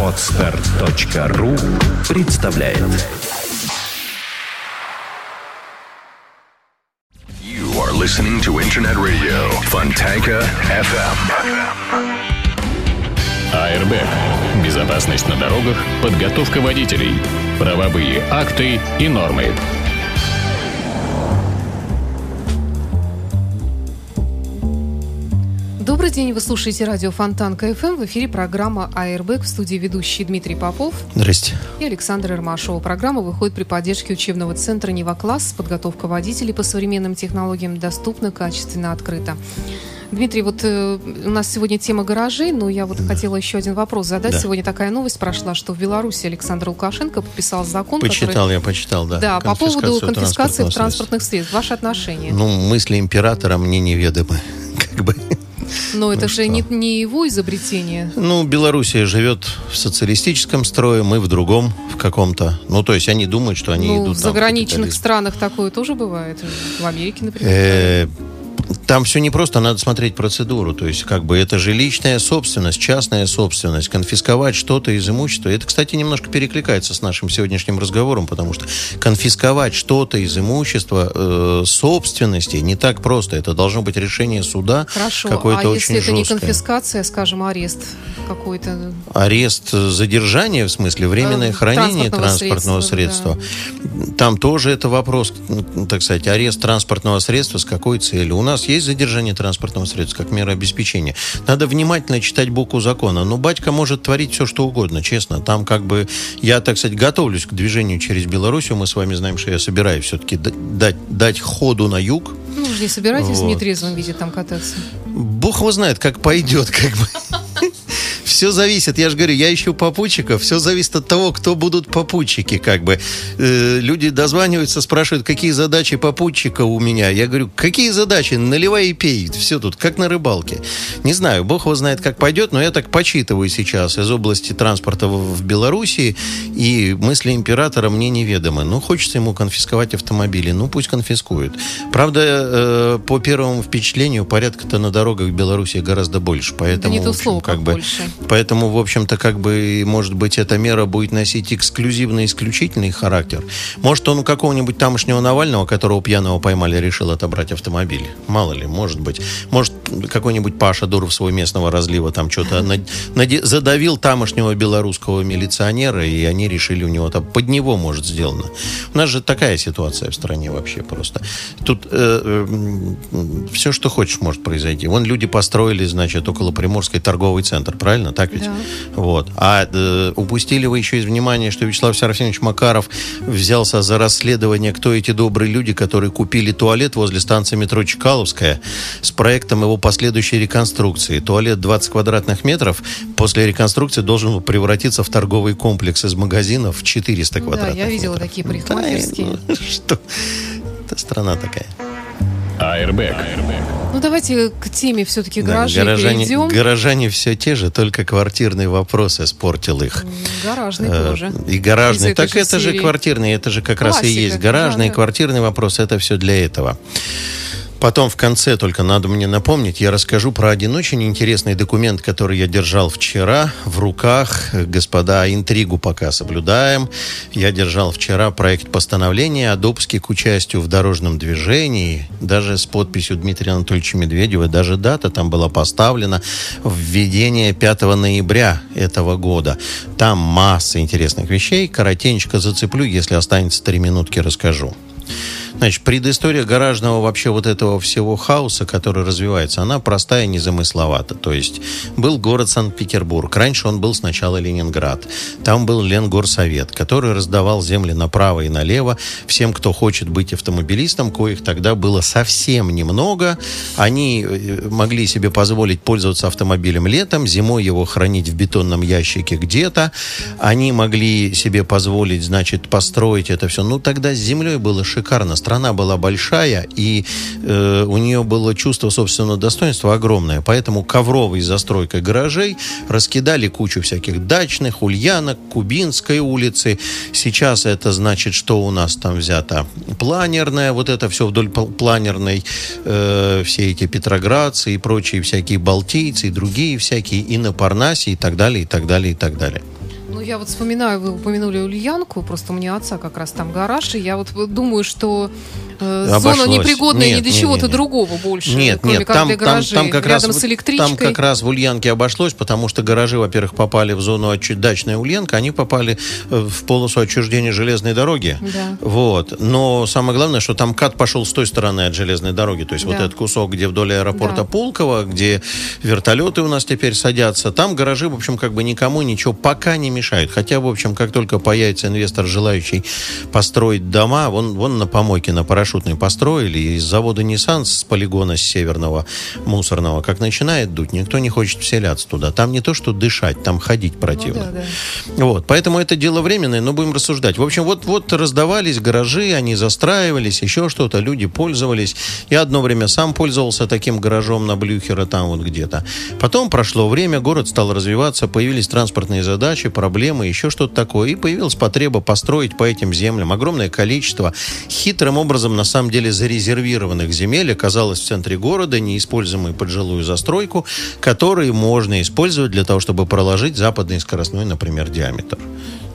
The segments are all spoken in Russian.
Отстар.ру представляет You are listening to Internet Radio Fontanka FM. АРБ. Безопасность на дорогах, подготовка водителей, правовые акты и нормы. Добрый день, вы слушаете радио Фонтанка FM. В эфире программа Airbag в студии ведущий Дмитрий Попов Здрасте. и Александр Ирмашова. Программа выходит при поддержке учебного центра «Нева-класс». Подготовка водителей по современным технологиям доступна, качественно, открыто. Дмитрий, вот э, у нас сегодня тема гаражей, но я вот хотела еще один вопрос задать. Да. Сегодня такая новость прошла, что в Беларуси Александр Лукашенко подписал закон, Почитал, который... я почитал, да. Да, по поводу конфискации транспортного транспортных средств. Ваши отношения? Ну, мысли императора мне неведомы. Как бы. Но это же что? не, не его изобретение. Ну, Белоруссия живет в социалистическом строе, мы в другом, в каком-то. Ну, то есть они думают, что они ну, идут в заграничных странах такое тоже бывает. В Америке, например. Там все не просто, надо смотреть процедуру. То есть, как бы это же личная собственность, частная собственность. Конфисковать что-то из имущества. Это, кстати, немножко перекликается с нашим сегодняшним разговором, потому что конфисковать что-то из имущества э, собственности не так просто. Это должно быть решение суда. Хорошо, какое-то а очень если это не жесткое. конфискация, скажем, арест какой-то? Арест, э, задержание, в смысле, временное Э, хранение транспортного транспортного средства, средства. Там тоже это вопрос, ну, так сказать, арест транспортного средства с какой целью. У нас есть задержание транспортного средства как мера обеспечения. Надо внимательно читать букву закона. Но батька может творить все, что угодно, честно. Там как бы, я, так сказать, готовлюсь к движению через Белоруссию. Мы с вами знаем, что я собираюсь все-таки дать, дать ходу на юг. Ну, вы же не собираетесь в Вот. нетрезвом виде там кататься? Бог его знает, как пойдет, как бы. Все зависит, я же говорю, я ищу попутчиков, все зависит от того, кто будут попутчики, как бы. Э, люди дозваниваются, спрашивают, какие задачи попутчика у меня. Я говорю, какие задачи? Наливай и пей. Все тут, как на рыбалке. Не знаю, бог его знает, как пойдет, но я так почитываю сейчас из области транспорта в, Белоруссии, и мысли императора мне неведомы. Ну, хочется ему конфисковать автомобили, ну, пусть конфискует. Правда, э, по первому впечатлению, порядка-то на дорогах в Беларуси гораздо больше, поэтому... не то слово, как как бы, больше. Поэтому, в общем-то, как бы, может быть, эта мера будет носить эксклюзивный, исключительный характер. Может, он у какого-нибудь тамошнего Навального, которого пьяного поймали, решил отобрать автомобиль. Мало ли, может быть. Может, какой-нибудь Паша Дуров свой местного разлива там что-то задавил тамошнего белорусского милиционера, и они решили у него там, под него, может, сделано. У нас же такая ситуация в стране вообще просто. Тут все, что хочешь, может произойти. Вон люди построили, значит, около Приморской торговый центр, правильно? Так ведь? Да. Вот. А э, упустили вы еще из внимания, что Вячеслав Серафимович Макаров взялся за расследование, кто эти добрые люди, которые купили туалет возле станции метро Чкаловская с проектом его последующей реконструкции. Туалет 20 квадратных метров после реконструкции должен был превратиться в торговый комплекс из магазинов в 400 Да, квадратных я видела метров. такие Да, парикмахерские. ну, что? Это страна такая. АРБ. Ну, давайте к теме все-таки Да, гаражей горожане, перейдем. горожане все те же, только квартирный вопрос испортил их. Гаражный Э, тоже. И гаражный. Из Так же это же серии. квартирный, это же как раз и Классика, есть. Гаражный, да, да. квартирный вопрос, это все для этого. Потом в конце только надо мне напомнить, я расскажу про один очень интересный документ, который я держал вчера в руках. Господа, интригу пока соблюдаем. Я держал вчера проект постановления о допуске к участию в дорожном движении, даже с подписью Дмитрия Анатольевича Медведева, даже дата там была поставлена, введение 5 ноября этого года. Там масса интересных вещей, коротенько зацеплю, если останется три минутки, расскажу. Значит, предыстория гаражного вообще вот этого всего хаоса, который развивается, она простая, незамысловата. То есть был город Санкт-Петербург. Раньше он был сначала Ленинград. Там был Ленгорсовет, который раздавал земли направо и налево всем, кто хочет быть автомобилистом, коих тогда было совсем немного. Они э, могли себе позволить пользоваться автомобилем летом, зимой его хранить в бетонном ящике где-то. Они могли себе позволить, значит, построить это все. Ну, тогда с землей было шикарно. Страна страна была большая, и э, у нее было чувство собственного достоинства огромное. Поэтому ковровой застройкой гаражей раскидали кучу всяких дачных, ульянок, Кубинской улицы. Сейчас это значит, что у нас там взято планерное, вот это все вдоль планерной, э, все эти петроградцы и прочие всякие балтийцы и другие всякие, и на Парнасе и так далее, и так далее, и так далее. Я вот вспоминаю, вы упомянули Ульянку, просто у меня отца как раз там гараж, и я вот думаю, что э, зона непригодная нет, не для чего-то другого больше, нет, кроме нет, как там, для гаражей, там, там как рядом раз, с электричкой. Там как раз в Ульянке обошлось, потому что гаражи, во-первых, попали в зону дачная Ульянка, они попали э, в полосу отчуждения железной дороги. Да. Вот. Но самое главное, что там кат пошел с той стороны от железной дороги, то есть да. вот этот кусок, где вдоль аэропорта да. Пулково, где вертолеты у нас теперь садятся, там гаражи, в общем, как бы никому ничего пока не мешают. Хотя, в общем, как только появится инвестор, желающий построить дома, вон, вон на помойке на парашютной построили, из завода Nissan с полигона с северного мусорного, как начинает дуть, никто не хочет вселяться туда. Там не то, что дышать, там ходить противно. Ну, да, да. Вот, поэтому это дело временное, но будем рассуждать. В общем, вот, вот раздавались гаражи, они застраивались, еще что-то, люди пользовались. Я одно время сам пользовался таким гаражом на Блюхера там вот где-то. Потом прошло время, город стал развиваться, появились транспортные задачи, проблемы, еще что-то такое. И появилась потреба построить по этим землям огромное количество хитрым образом, на самом деле, зарезервированных земель оказалось в центре города, неиспользуемые под жилую застройку, которые можно использовать для того, чтобы проложить западный скоростной, например, диаметр.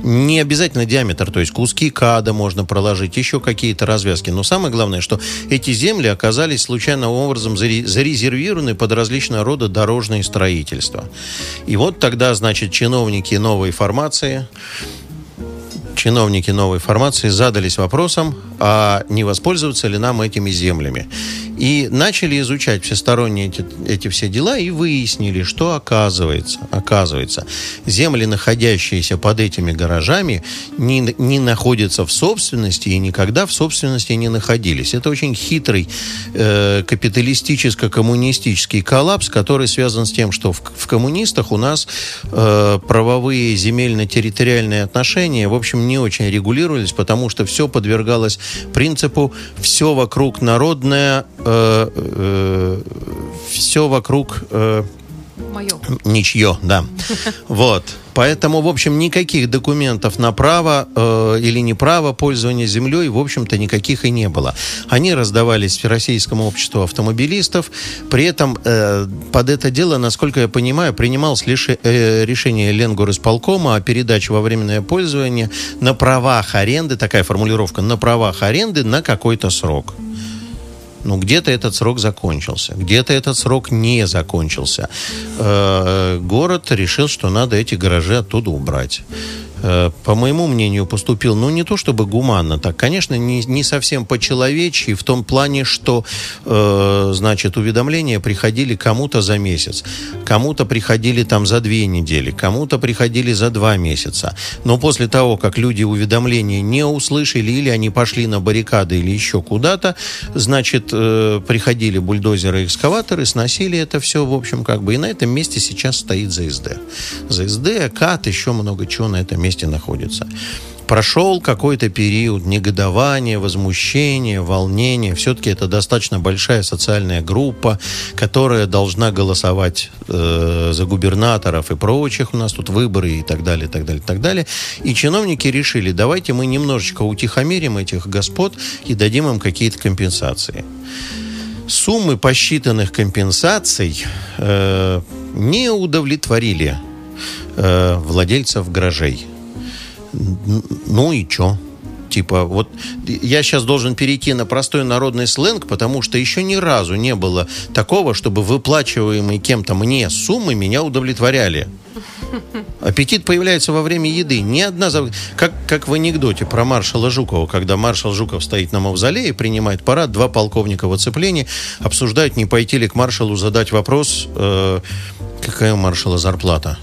Не обязательно диаметр, то есть куски када можно проложить, еще какие-то развязки. Но самое главное, что эти земли оказались случайным образом зарезервированы под различного рода дорожные строительства. И вот тогда, значит, чиновники новой формации чиновники новой формации задались вопросом, а не воспользоваться ли нам этими землями. И начали изучать всесторонне эти, эти все дела и выяснили, что оказывается, оказывается, земли, находящиеся под этими гаражами, не, не находятся в собственности и никогда в собственности не находились. Это очень хитрый э, капиталистическо-коммунистический коллапс, который связан с тем, что в, в коммунистах у нас э, правовые земельно-территориальные отношения, в общем, не очень регулировались, потому что все подвергалось принципу «все вокруг народное, э, э, все вокруг... Э, Мое. Ничье, да. Вот. Поэтому, в общем, никаких документов на право э, или неправо пользования землей, в общем-то, никаких и не было. Они раздавались Российскому обществу автомобилистов. При этом э, под это дело, насколько я понимаю, принималось лишь э, решение Ленгорисполкома о передаче во временное пользование на правах аренды, такая формулировка, на правах аренды на какой-то срок. Ну, где-то этот срок закончился, где-то этот срок не закончился. Э, город решил, что надо эти гаражи оттуда убрать. Э, по моему мнению, поступил, ну, не то чтобы гуманно, так, конечно, не, не совсем по-человечьи, в том плане, что, э, значит, уведомления приходили кому-то за месяц, кому-то приходили там за две недели, кому-то приходили за два месяца. Но после того, как люди уведомления не услышали, или они пошли на баррикады, или еще куда-то, значит, э, приходили бульдозеры и экскаваторы, сносили это все, в общем, как бы, и на этом месте сейчас стоит ЗСД. ЗСД, КАТ, еще много чего на этом месте месте находится. Прошел какой-то период негодования, возмущения, волнения. Все-таки это достаточно большая социальная группа, которая должна голосовать э, за губернаторов и прочих. У нас тут выборы и так далее, и так далее, и так далее. И чиновники решили, давайте мы немножечко утихомирим этих господ и дадим им какие-то компенсации. Суммы посчитанных компенсаций э, не удовлетворили э, владельцев гаражей. Ну и чё? Типа, вот я сейчас должен перейти на простой народный сленг, потому что еще ни разу не было такого, чтобы выплачиваемые кем-то мне суммы меня удовлетворяли. Аппетит появляется во время еды. Ни одна... Как, как в анекдоте про маршала Жукова, когда маршал Жуков стоит на мавзолее, принимает парад, два полковника в оцеплении, обсуждают, не пойти ли к маршалу задать вопрос, э, какая у маршала зарплата.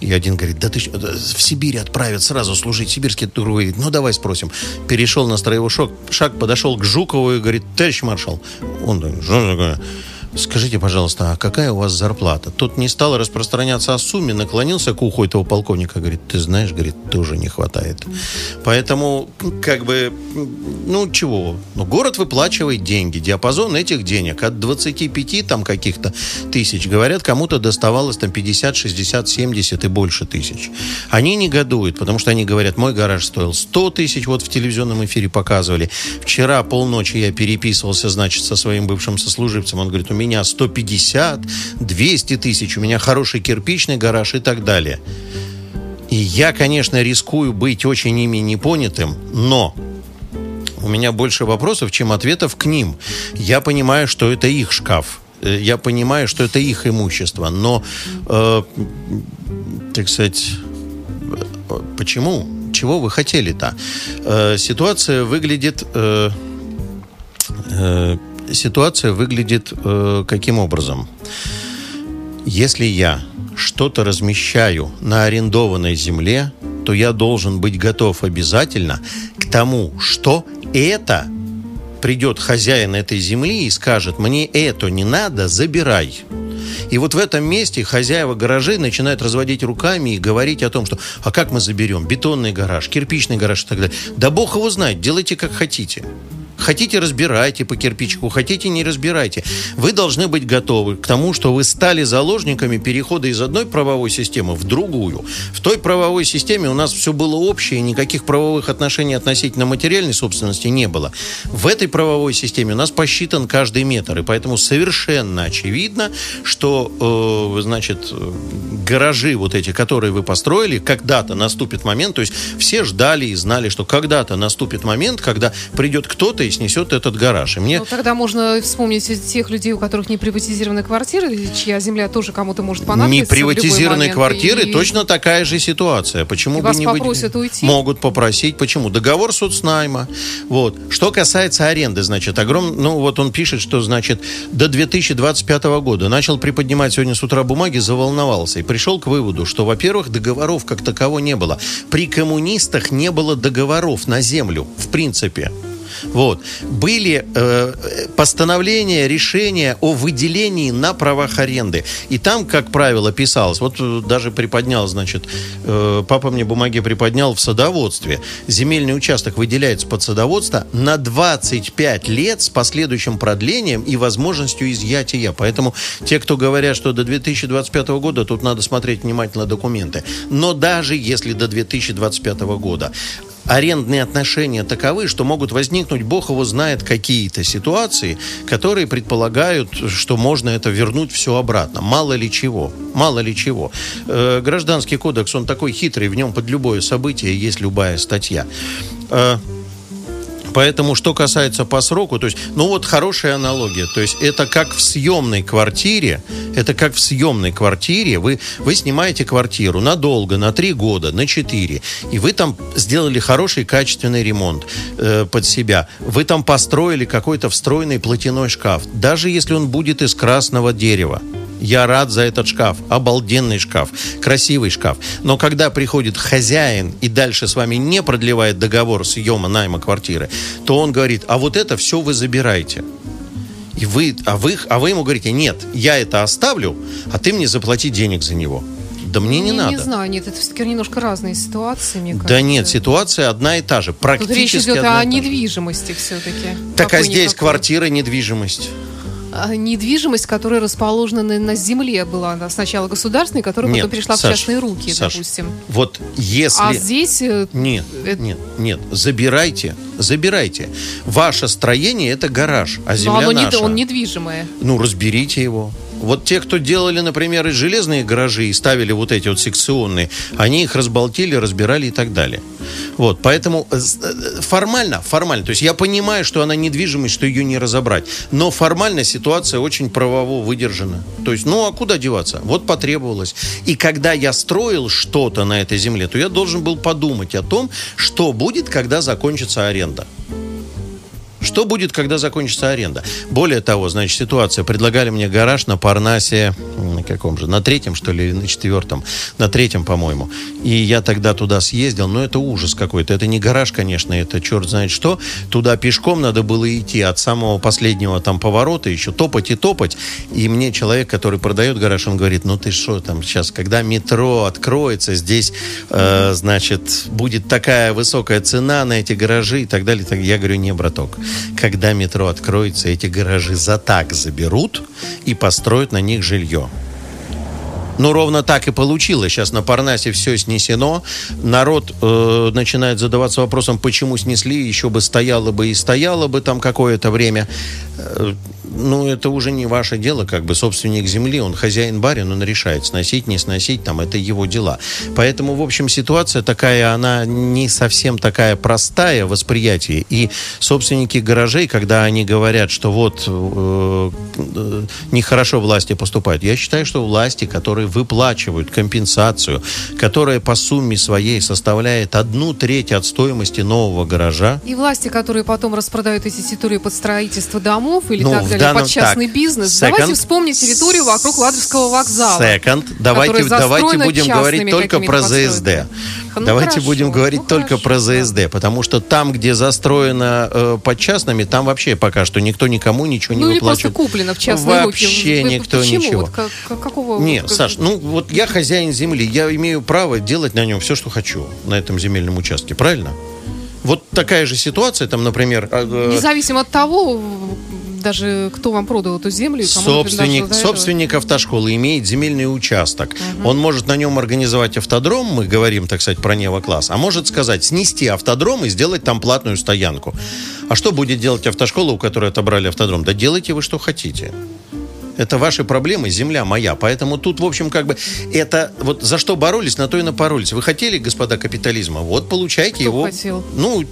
И один говорит, да ты в Сибирь отправят сразу служить. Сибирский говорит, ну давай спросим. Перешел на строевой шаг, шаг подошел к Жукову и говорит, товарищ маршал. Он что такое? Скажите, пожалуйста, а какая у вас зарплата? Тот не стал распространяться о сумме, наклонился к уху этого полковника, говорит, ты знаешь, говорит, тоже не хватает. Поэтому, как бы, ну, чего? Ну, город выплачивает деньги, диапазон этих денег от 25 там каких-то тысяч, говорят, кому-то доставалось там 50, 60, 70 и больше тысяч. Они негодуют, потому что они говорят, мой гараж стоил 100 тысяч, вот в телевизионном эфире показывали. Вчера полночи я переписывался, значит, со своим бывшим сослуживцем, он говорит, у меня 150, 200 тысяч, у меня хороший кирпичный гараж и так далее. И я, конечно, рискую быть очень ими непонятым, но у меня больше вопросов, чем ответов к ним. Я понимаю, что это их шкаф. Э, я понимаю, что это их имущество. Но, э, так сказать, почему? Чего вы хотели-то? Э, ситуация выглядит... Э, э, ситуация выглядит э, каким образом? Если я что-то размещаю на арендованной земле, то я должен быть готов обязательно к тому, что это придет хозяин этой земли и скажет, мне это не надо, забирай. И вот в этом месте хозяева гаражей начинают разводить руками и говорить о том, что а как мы заберем? Бетонный гараж, кирпичный гараж и так далее. Да бог его знает, делайте как хотите. Хотите, разбирайте по кирпичку, хотите, не разбирайте. Вы должны быть готовы к тому, что вы стали заложниками перехода из одной правовой системы в другую. В той правовой системе у нас все было общее, никаких правовых отношений относительно материальной собственности не было. В этой правовой системе у нас посчитан каждый метр, и поэтому совершенно очевидно, что, э, значит, гаражи вот эти, которые вы построили, когда-то наступит момент, то есть все ждали и знали, что когда-то наступит момент, когда придет кто-то и снесет этот гараж. И мне... Ну, тогда можно вспомнить тех людей, у которых не приватизированы квартиры, чья земля тоже кому-то может понадобиться. Не приватизированные квартиры, и... точно такая же ситуация. Почему и бы вас не попросят вы... уйти? Могут попросить. Почему? Договор соцнайма. Вот. Что касается аренды, значит, огром... ну вот он пишет, что, значит, до 2025 года начал приподнимать сегодня с утра бумаги, заволновался и пришел к выводу, что, во-первых, договоров как такового не было. При коммунистах не было договоров на землю, в принципе. Вот. Были э, постановления, решения о выделении на правах аренды. И там, как правило, писалось, вот э, даже приподнял, значит, э, папа мне бумаги приподнял в садоводстве. Земельный участок выделяется под садоводство на 25 лет с последующим продлением и возможностью изъятия. Поэтому те, кто говорят, что до 2025 года, тут надо смотреть внимательно документы. Но даже если до 2025 года арендные отношения таковы, что могут возникнуть, бог его знает, какие-то ситуации, которые предполагают, что можно это вернуть все обратно. Мало ли чего. Мало ли чего. Э, гражданский кодекс, он такой хитрый, в нем под любое событие есть любая статья. Э, Поэтому, что касается по сроку, то есть, ну вот хорошая аналогия. То есть, это как в съемной квартире, это как в съемной квартире, вы, вы снимаете квартиру надолго, на три года, на четыре, и вы там сделали хороший качественный ремонт э, под себя. Вы там построили какой-то встроенный платяной шкаф, даже если он будет из красного дерева. Я рад за этот шкаф. Обалденный шкаф. Красивый шкаф. Но когда приходит хозяин и дальше с вами не продлевает договор съема найма квартиры, то он говорит, а вот это все вы забираете. И вы, а вы, а вы ему говорите, нет, я это оставлю, а ты мне заплати денег за него. Да мне не, не надо. Не знаю, нет, это все-таки немножко разные ситуации, мне кажется. Да нет, ситуация одна и та же. Практически Тут речь идет о недвижимости все-таки. Так а здесь квартира, недвижимость. А, недвижимость, которая расположена на, на земле, была она сначала государственной, которая Нет, потом перешла Саш, в частные руки, Саш, допустим. Вот если... А здесь э, Нет, Это- нет, нет. Забирайте, забирайте. Ваше строение это гараж, а земля ну, оно не, наша. он недвижимое. Ну, разберите его. Вот те, кто делали, например, из железные гаражи и ставили вот эти вот секционные, они их разболтили, разбирали и так далее. Вот, поэтому э, э, формально, формально, то есть я понимаю, что она недвижимость, что ее не разобрать, но формально ситуация очень правово выдержана. То есть, ну, а куда деваться? Вот потребовалось. И когда я строил что-то на этой земле, то я должен был подумать о том, что будет, когда закончится аренда Что будет, когда закончится аренда? Более того, значит, ситуация. Предлагали мне гараж на Парнасе, на каком же, на третьем, что ли, на четвертом? На третьем, по-моему. И я тогда туда съездил, но это ужас какой-то. Это не гараж, конечно, это черт знает что. Туда пешком надо было идти от самого последнего там поворота, еще топать и топать. И мне человек, который продает гараж, он говорит, ну ты что там сейчас, когда метро откроется, здесь, э, значит, будет такая высокая цена на эти гаражи и так далее. Я говорю, не, браток, когда метро откроется, эти гаражи за так заберут и построят на них жилье. Ну, ровно так и получилось. Сейчас на Парнасе все снесено. Народ э, начинает задаваться вопросом, почему снесли, еще бы стояло бы и стояло бы там какое-то время. Ну, это уже не ваше дело, как бы собственник земли, он хозяин барин, он решает, сносить, не сносить, там, это его дела. Поэтому, в общем, ситуация такая, она не совсем такая простая восприятие. И собственники гаражей, когда они говорят, что вот э, э, нехорошо власти поступают, я считаю, что власти, которые выплачивают компенсацию, которая по сумме своей составляет одну треть от стоимости нового гаража. И власти, которые потом распродают эти территории под строительство домов или Ну, так далее, данном- под частный так, бизнес. second. Давайте вспомним территорию вокруг Ладожского вокзала. Second. Давайте, давайте будем говорить только про. ЗСД. Ну, давайте хорошо, будем говорить ну, только хорошо, про да. ЗСД, потому что там, где застроено э, под частными, там вообще пока что никто никому ничего не Ну или просто выплачивает. куплено в частные Вообще руки. Никто Почему? ничего. Вот как- какого... Нет, вот- Саш, ну вот я хозяин земли, я имею право делать на нем все, что хочу на этом земельном участке, правильно? Вот такая же ситуация, там, например, э, э, Независимо от того, даже кто вам продал эту землю, собственник, собственник автошколы имеет земельный участок. Он может на нем организовать автодром, мы говорим, так сказать, про Нева-класс, а может сказать, снести автодром и сделать там платную стоянку. А что будет делать автошкола, у которой отобрали автодром? Да делайте вы что хотите. Это ваши проблемы, земля моя. Поэтому тут, в общем, как бы это вот за что боролись, на то и напоролись. Вы хотели, господа капитализма, вот получайте Кто его. хотел? Ну,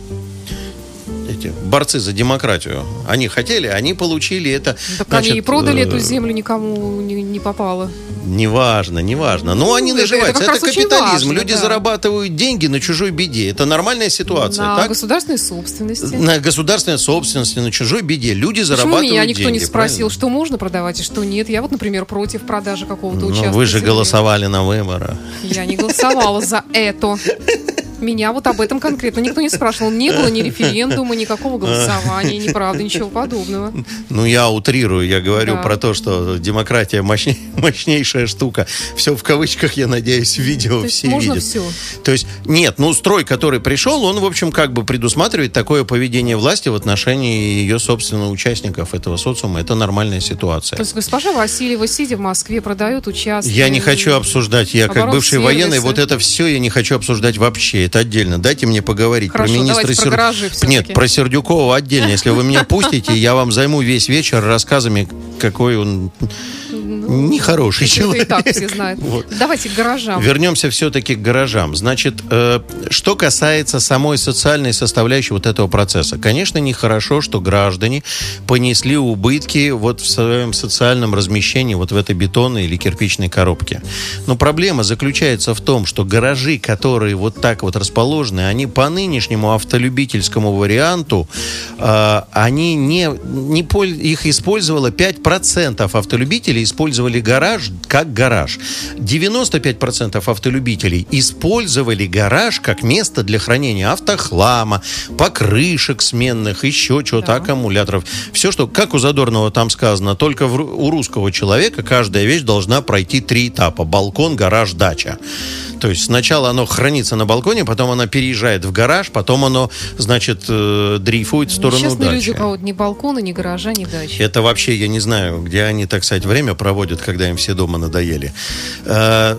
эти борцы за демократию. Они хотели, они получили это. Так значит, они и продали э, эту землю, никому не, не попало. Неважно, неважно. Ну, они наживаются. это Это, капитализм. важно, Люди да. зарабатывают деньги на чужой беде. Это нормальная ситуация, на так? государственной собственности. На государственной собственности, на чужой беде. Люди Почему зарабатывают меня никто деньги. не спросил, правильно? что можно продавать и что нет? Я вот, например, против продажи какого-то Ну, участка. вы же земли. голосовали на выборах. Я не голосовала за это. Меня вот об этом конкретно никто не спрашивал. Не было ни референдума, никакого голосования, ни правда, ничего подобного. Ну, я утрирую, я говорю Да. про то, что демократия мощней- мощнейшая штука. Все в кавычках, я надеюсь, видео То все можно видят. все. То есть, нет, ну, строй, который пришел, он, в общем, как бы предусматривает такое поведение власти в отношении ее, собственно, участников этого социума. Это нормальная ситуация. То есть госпожа Васильева, сидя в Москве, продает участки. Я не хочу обсуждать, я как бывший оборонсервисы. военный, вот это все я не хочу обсуждать вообще. Это отдельно. Дайте мне поговорить Хорошо, про министра про всё-таки. Нет, про Сердюкова отдельно. Если вы меня пустите, я вам займу весь вечер рассказами, какой он нехороший Это и человек. так все знают. Вот. Давайте к гаражам. Вернемся все-таки к гаражам. Значит, э, что касается самой социальной составляющей вот этого процесса. Конечно, нехорошо, что граждане понесли убытки вот в своем социальном размещении вот в этой бетонной или кирпичной коробке. Но проблема заключается в том, что гаражи, которые вот так вот расположены, они по нынешнему автолюбительскому варианту, э, они не, не их использовало 5% автолюбителей использовали гараж как гараж. 95% автолюбителей использовали гараж как место для хранения автохлама, покрышек сменных, еще чего-то, Да. аккумуляторов. Все, что, как у Задорнова там сказано, только в у русского человека каждая вещь должна пройти три этапа. Балкон, гараж, дача. То есть сначала оно хранится на балконе, потом оно переезжает в гараж, потом оно, значит, э, дрейфует в сторону Несчастные люди, дачи. у кого ни балкона, ни гаража, ни дачи. Это вообще, я не знаю, где они, так сказать, время проводят, когда им все дома надоели. Э,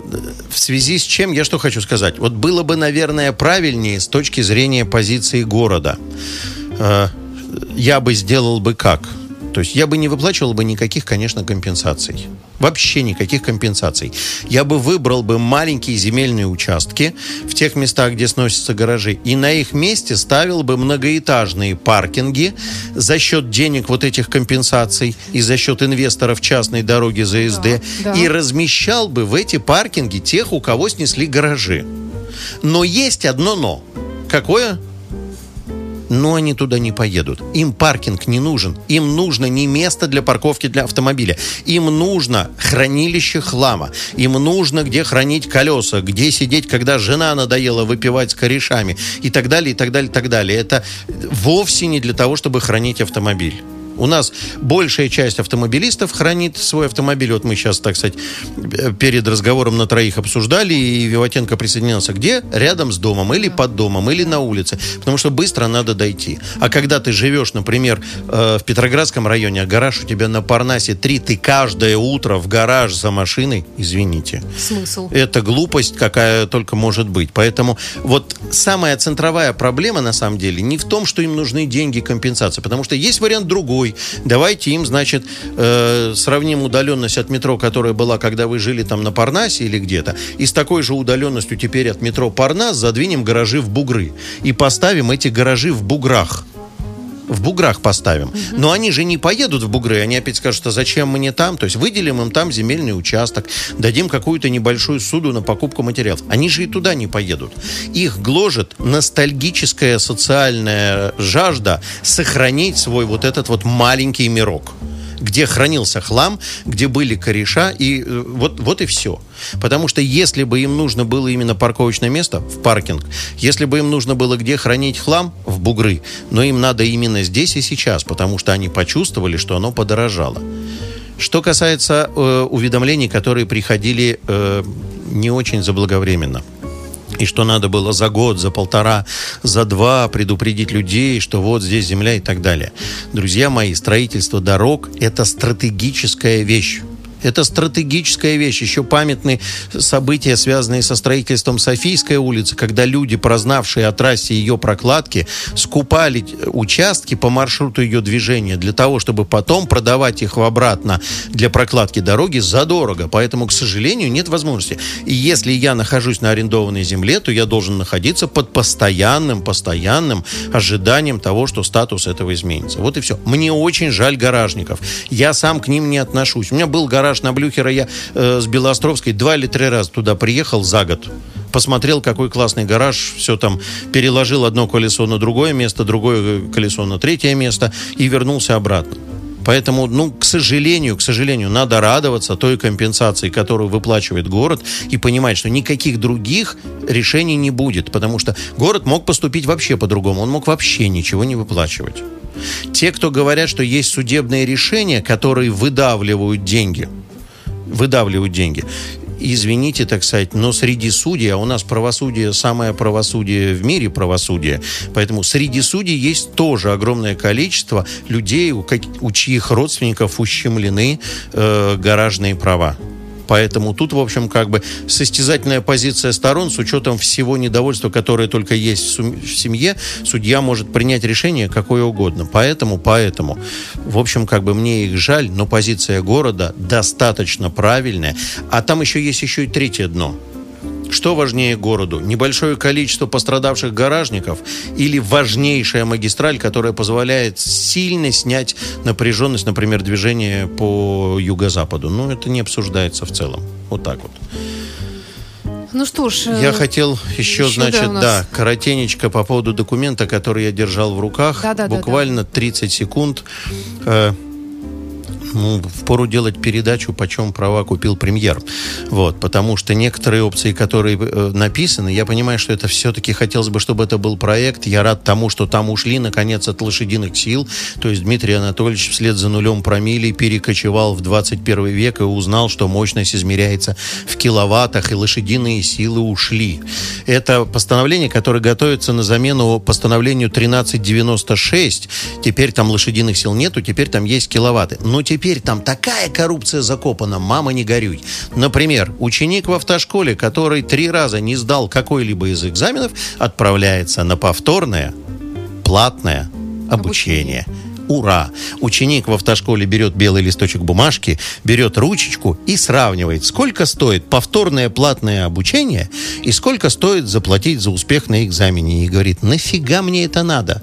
В связи с чем я что хочу сказать? Вот было бы, наверное, правильнее с точки зрения позиции города. Э, Я бы сделал бы как? То есть я бы не выплачивал бы никаких, конечно, компенсаций. Вообще никаких компенсаций. Я бы выбрал бы маленькие земельные участки в тех местах, где сносятся гаражи, и на их месте ставил бы многоэтажные паркинги за счет денег вот этих компенсаций и за счет инвесторов частной дороги ЗСД, Да, да. и размещал бы в эти паркинги тех, у кого снесли гаражи. Но есть одно но. Какое? Но они туда не поедут. Им паркинг не нужен. Им нужно не место для парковки для автомобиля. Им нужно хранилище хлама. Им нужно где хранить колеса, где сидеть, когда жена надоела выпивать с корешами и так далее, и так далее, и так далее. Это вовсе не для того, чтобы хранить автомобиль. У нас большая часть автомобилистов хранит свой автомобиль. Вот мы сейчас, так сказать, перед разговором на троих обсуждали, и Виватенко присоединился. Где? Рядом с домом, или под домом, или на улице. Потому что быстро надо дойти. А когда ты живешь, например, э, в Петроградском районе, а гараж у тебя на Парнасе 3, ты каждое утро в гараж за машиной, извините. Смысл? Это глупость, какая только может быть. Поэтому вот самая центровая проблема, на самом деле, не в том, что им нужны деньги компенсации, потому что есть вариант другой Москвой. Давайте им, значит, э, сравним удаленность от метро, которая была, когда вы жили там на Парнасе или где-то, и с такой же удаленностью теперь от метро Парнас задвинем гаражи в бугры. И поставим эти гаражи в буграх в буграх поставим. Но они же не поедут в бугры, они опять скажут, а зачем мне там? То есть выделим им там земельный участок, дадим какую-то небольшую суду на покупку материалов. Они же и туда не поедут. Их гложет ностальгическая социальная жажда сохранить свой вот этот вот маленький мирок где хранился хлам, где были кореша, и э, вот, вот и все. Потому что если бы им нужно было именно парковочное место, в паркинг, если бы им нужно было где хранить хлам, в бугры, но им надо именно здесь и сейчас, потому что они почувствовали, что оно подорожало. Что касается э, уведомлений, которые приходили э, не очень заблаговременно – и что надо было за год, за полтора, за два предупредить людей, что вот здесь земля и так далее. Друзья мои, строительство дорог – это стратегическая вещь. Это стратегическая вещь. Еще памятны события, связанные со строительством Софийской улицы, когда люди, прознавшие о трассе ее прокладки, скупали участки по маршруту ее движения для того, чтобы потом продавать их обратно для прокладки дороги задорого. Поэтому, к сожалению, нет возможности. И если я нахожусь на арендованной земле, то я должен находиться под постоянным, постоянным ожиданием того, что статус этого изменится. Вот и все. Мне очень жаль гаражников. Я сам к ним не отношусь. У меня был гараж гараж на Блюхера я э, с Белоостровской два или три раза туда приехал за год. Посмотрел, какой классный гараж, все там переложил одно колесо на другое место, другое колесо на третье место и вернулся обратно. Поэтому, ну, к сожалению, к сожалению, надо радоваться той компенсации, которую выплачивает город, и понимать, что никаких других решений не будет, потому что город мог поступить вообще по-другому, он мог вообще ничего не выплачивать. Те, кто говорят, что есть судебные решения, которые выдавливают деньги, выдавливают деньги, извините, так сказать, но среди судей, а у нас правосудие, самое правосудие в мире правосудие, поэтому среди судей есть тоже огромное количество людей, у, у чьих родственников ущемлены э, гаражные права. Поэтому тут, в общем, как бы состязательная позиция сторон с учетом всего недовольства, которое только есть в семье, судья может принять решение какое угодно. Поэтому, поэтому, в общем, как бы мне их жаль, но позиция города достаточно правильная. А там еще есть еще и третье дно – что важнее городу? Небольшое количество пострадавших гаражников или важнейшая магистраль, которая позволяет сильно снять напряженность, например, движения по юго-западу? Ну, это не обсуждается в целом. Вот так вот. Ну что ж. Я э, хотел еще, еще значит, да, нас... да, коротенечко по поводу документа, который я держал в руках. Да, да, Буквально да, да. 30 секунд. Э, ну, впору делать передачу, почем права купил премьер. Вот, потому что некоторые опции, которые э, написаны, я понимаю, что это все-таки хотелось бы, чтобы это был проект. Я рад тому, что там ушли, наконец, от лошадиных сил. То есть Дмитрий Анатольевич вслед за нулем промили перекочевал в 21 век и узнал, что мощность измеряется в киловаттах, и лошадиные силы ушли. Это постановление, которое готовится на замену постановлению 1396. Теперь там лошадиных сил нету, теперь там есть киловатты. Но теперь теперь там такая коррупция закопана, мама не горюй. Например, ученик в автошколе, который три раза не сдал какой-либо из экзаменов, отправляется на повторное платное обучение. обучение. Ура! Ученик в автошколе берет белый листочек бумажки, берет ручечку и сравнивает, сколько стоит повторное платное обучение и сколько стоит заплатить за успех на экзамене. И говорит, нафига мне это надо?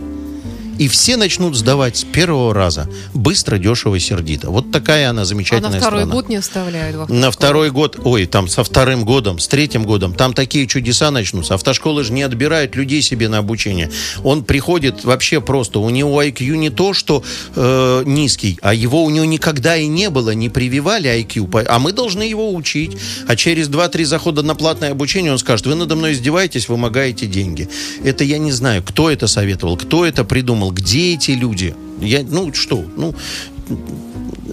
И все начнут сдавать с первого раза. Быстро, дешево, сердито. Вот такая она замечательная а на второй страна. год не оставляют? На второй год, ой, там со вторым годом, с третьим годом, там такие чудеса начнутся. Автошколы же не отбирают людей себе на обучение. Он приходит вообще просто, у него IQ не то, что э, низкий, а его у него никогда и не было, не прививали IQ, а мы должны его учить. А через 2-3 захода на платное обучение он скажет, вы надо мной издеваетесь, вымогаете деньги. Это я не знаю, кто это советовал, кто это придумал, где эти люди. Я, ну что, ну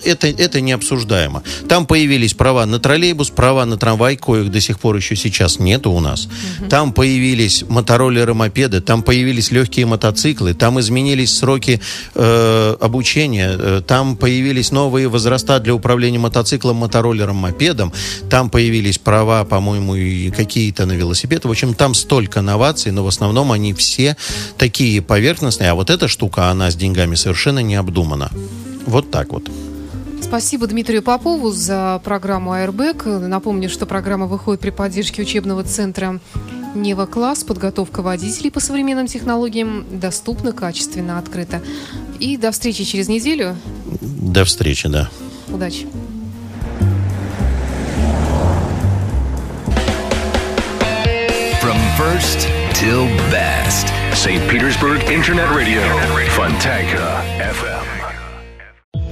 это, это не обсуждаемо. Там появились права на троллейбус, права на трамвай, коих до сих пор еще сейчас нету у нас. Угу. Там появились мотороллеры, мопеды, там появились легкие мотоциклы, там изменились сроки э, обучения, э, там появились новые возраста для управления мотоциклом, мотороллером, мопедом, там появились права, по-моему, и какие-то на велосипед. В общем, там столько новаций, но в основном они все такие поверхностные, а вот эта штука, она с деньгами совершенно не обдумана. Вот так вот. Спасибо Дмитрию Попову за программу «Аэрбэк». Напомню, что программа выходит при поддержке учебного центра «Нева Класс». Подготовка водителей по современным технологиям доступна, качественно, открыто. И до встречи через неделю. До встречи, да. Удачи. From first till best. St. Petersburg Internet Radio. Fontanka FM.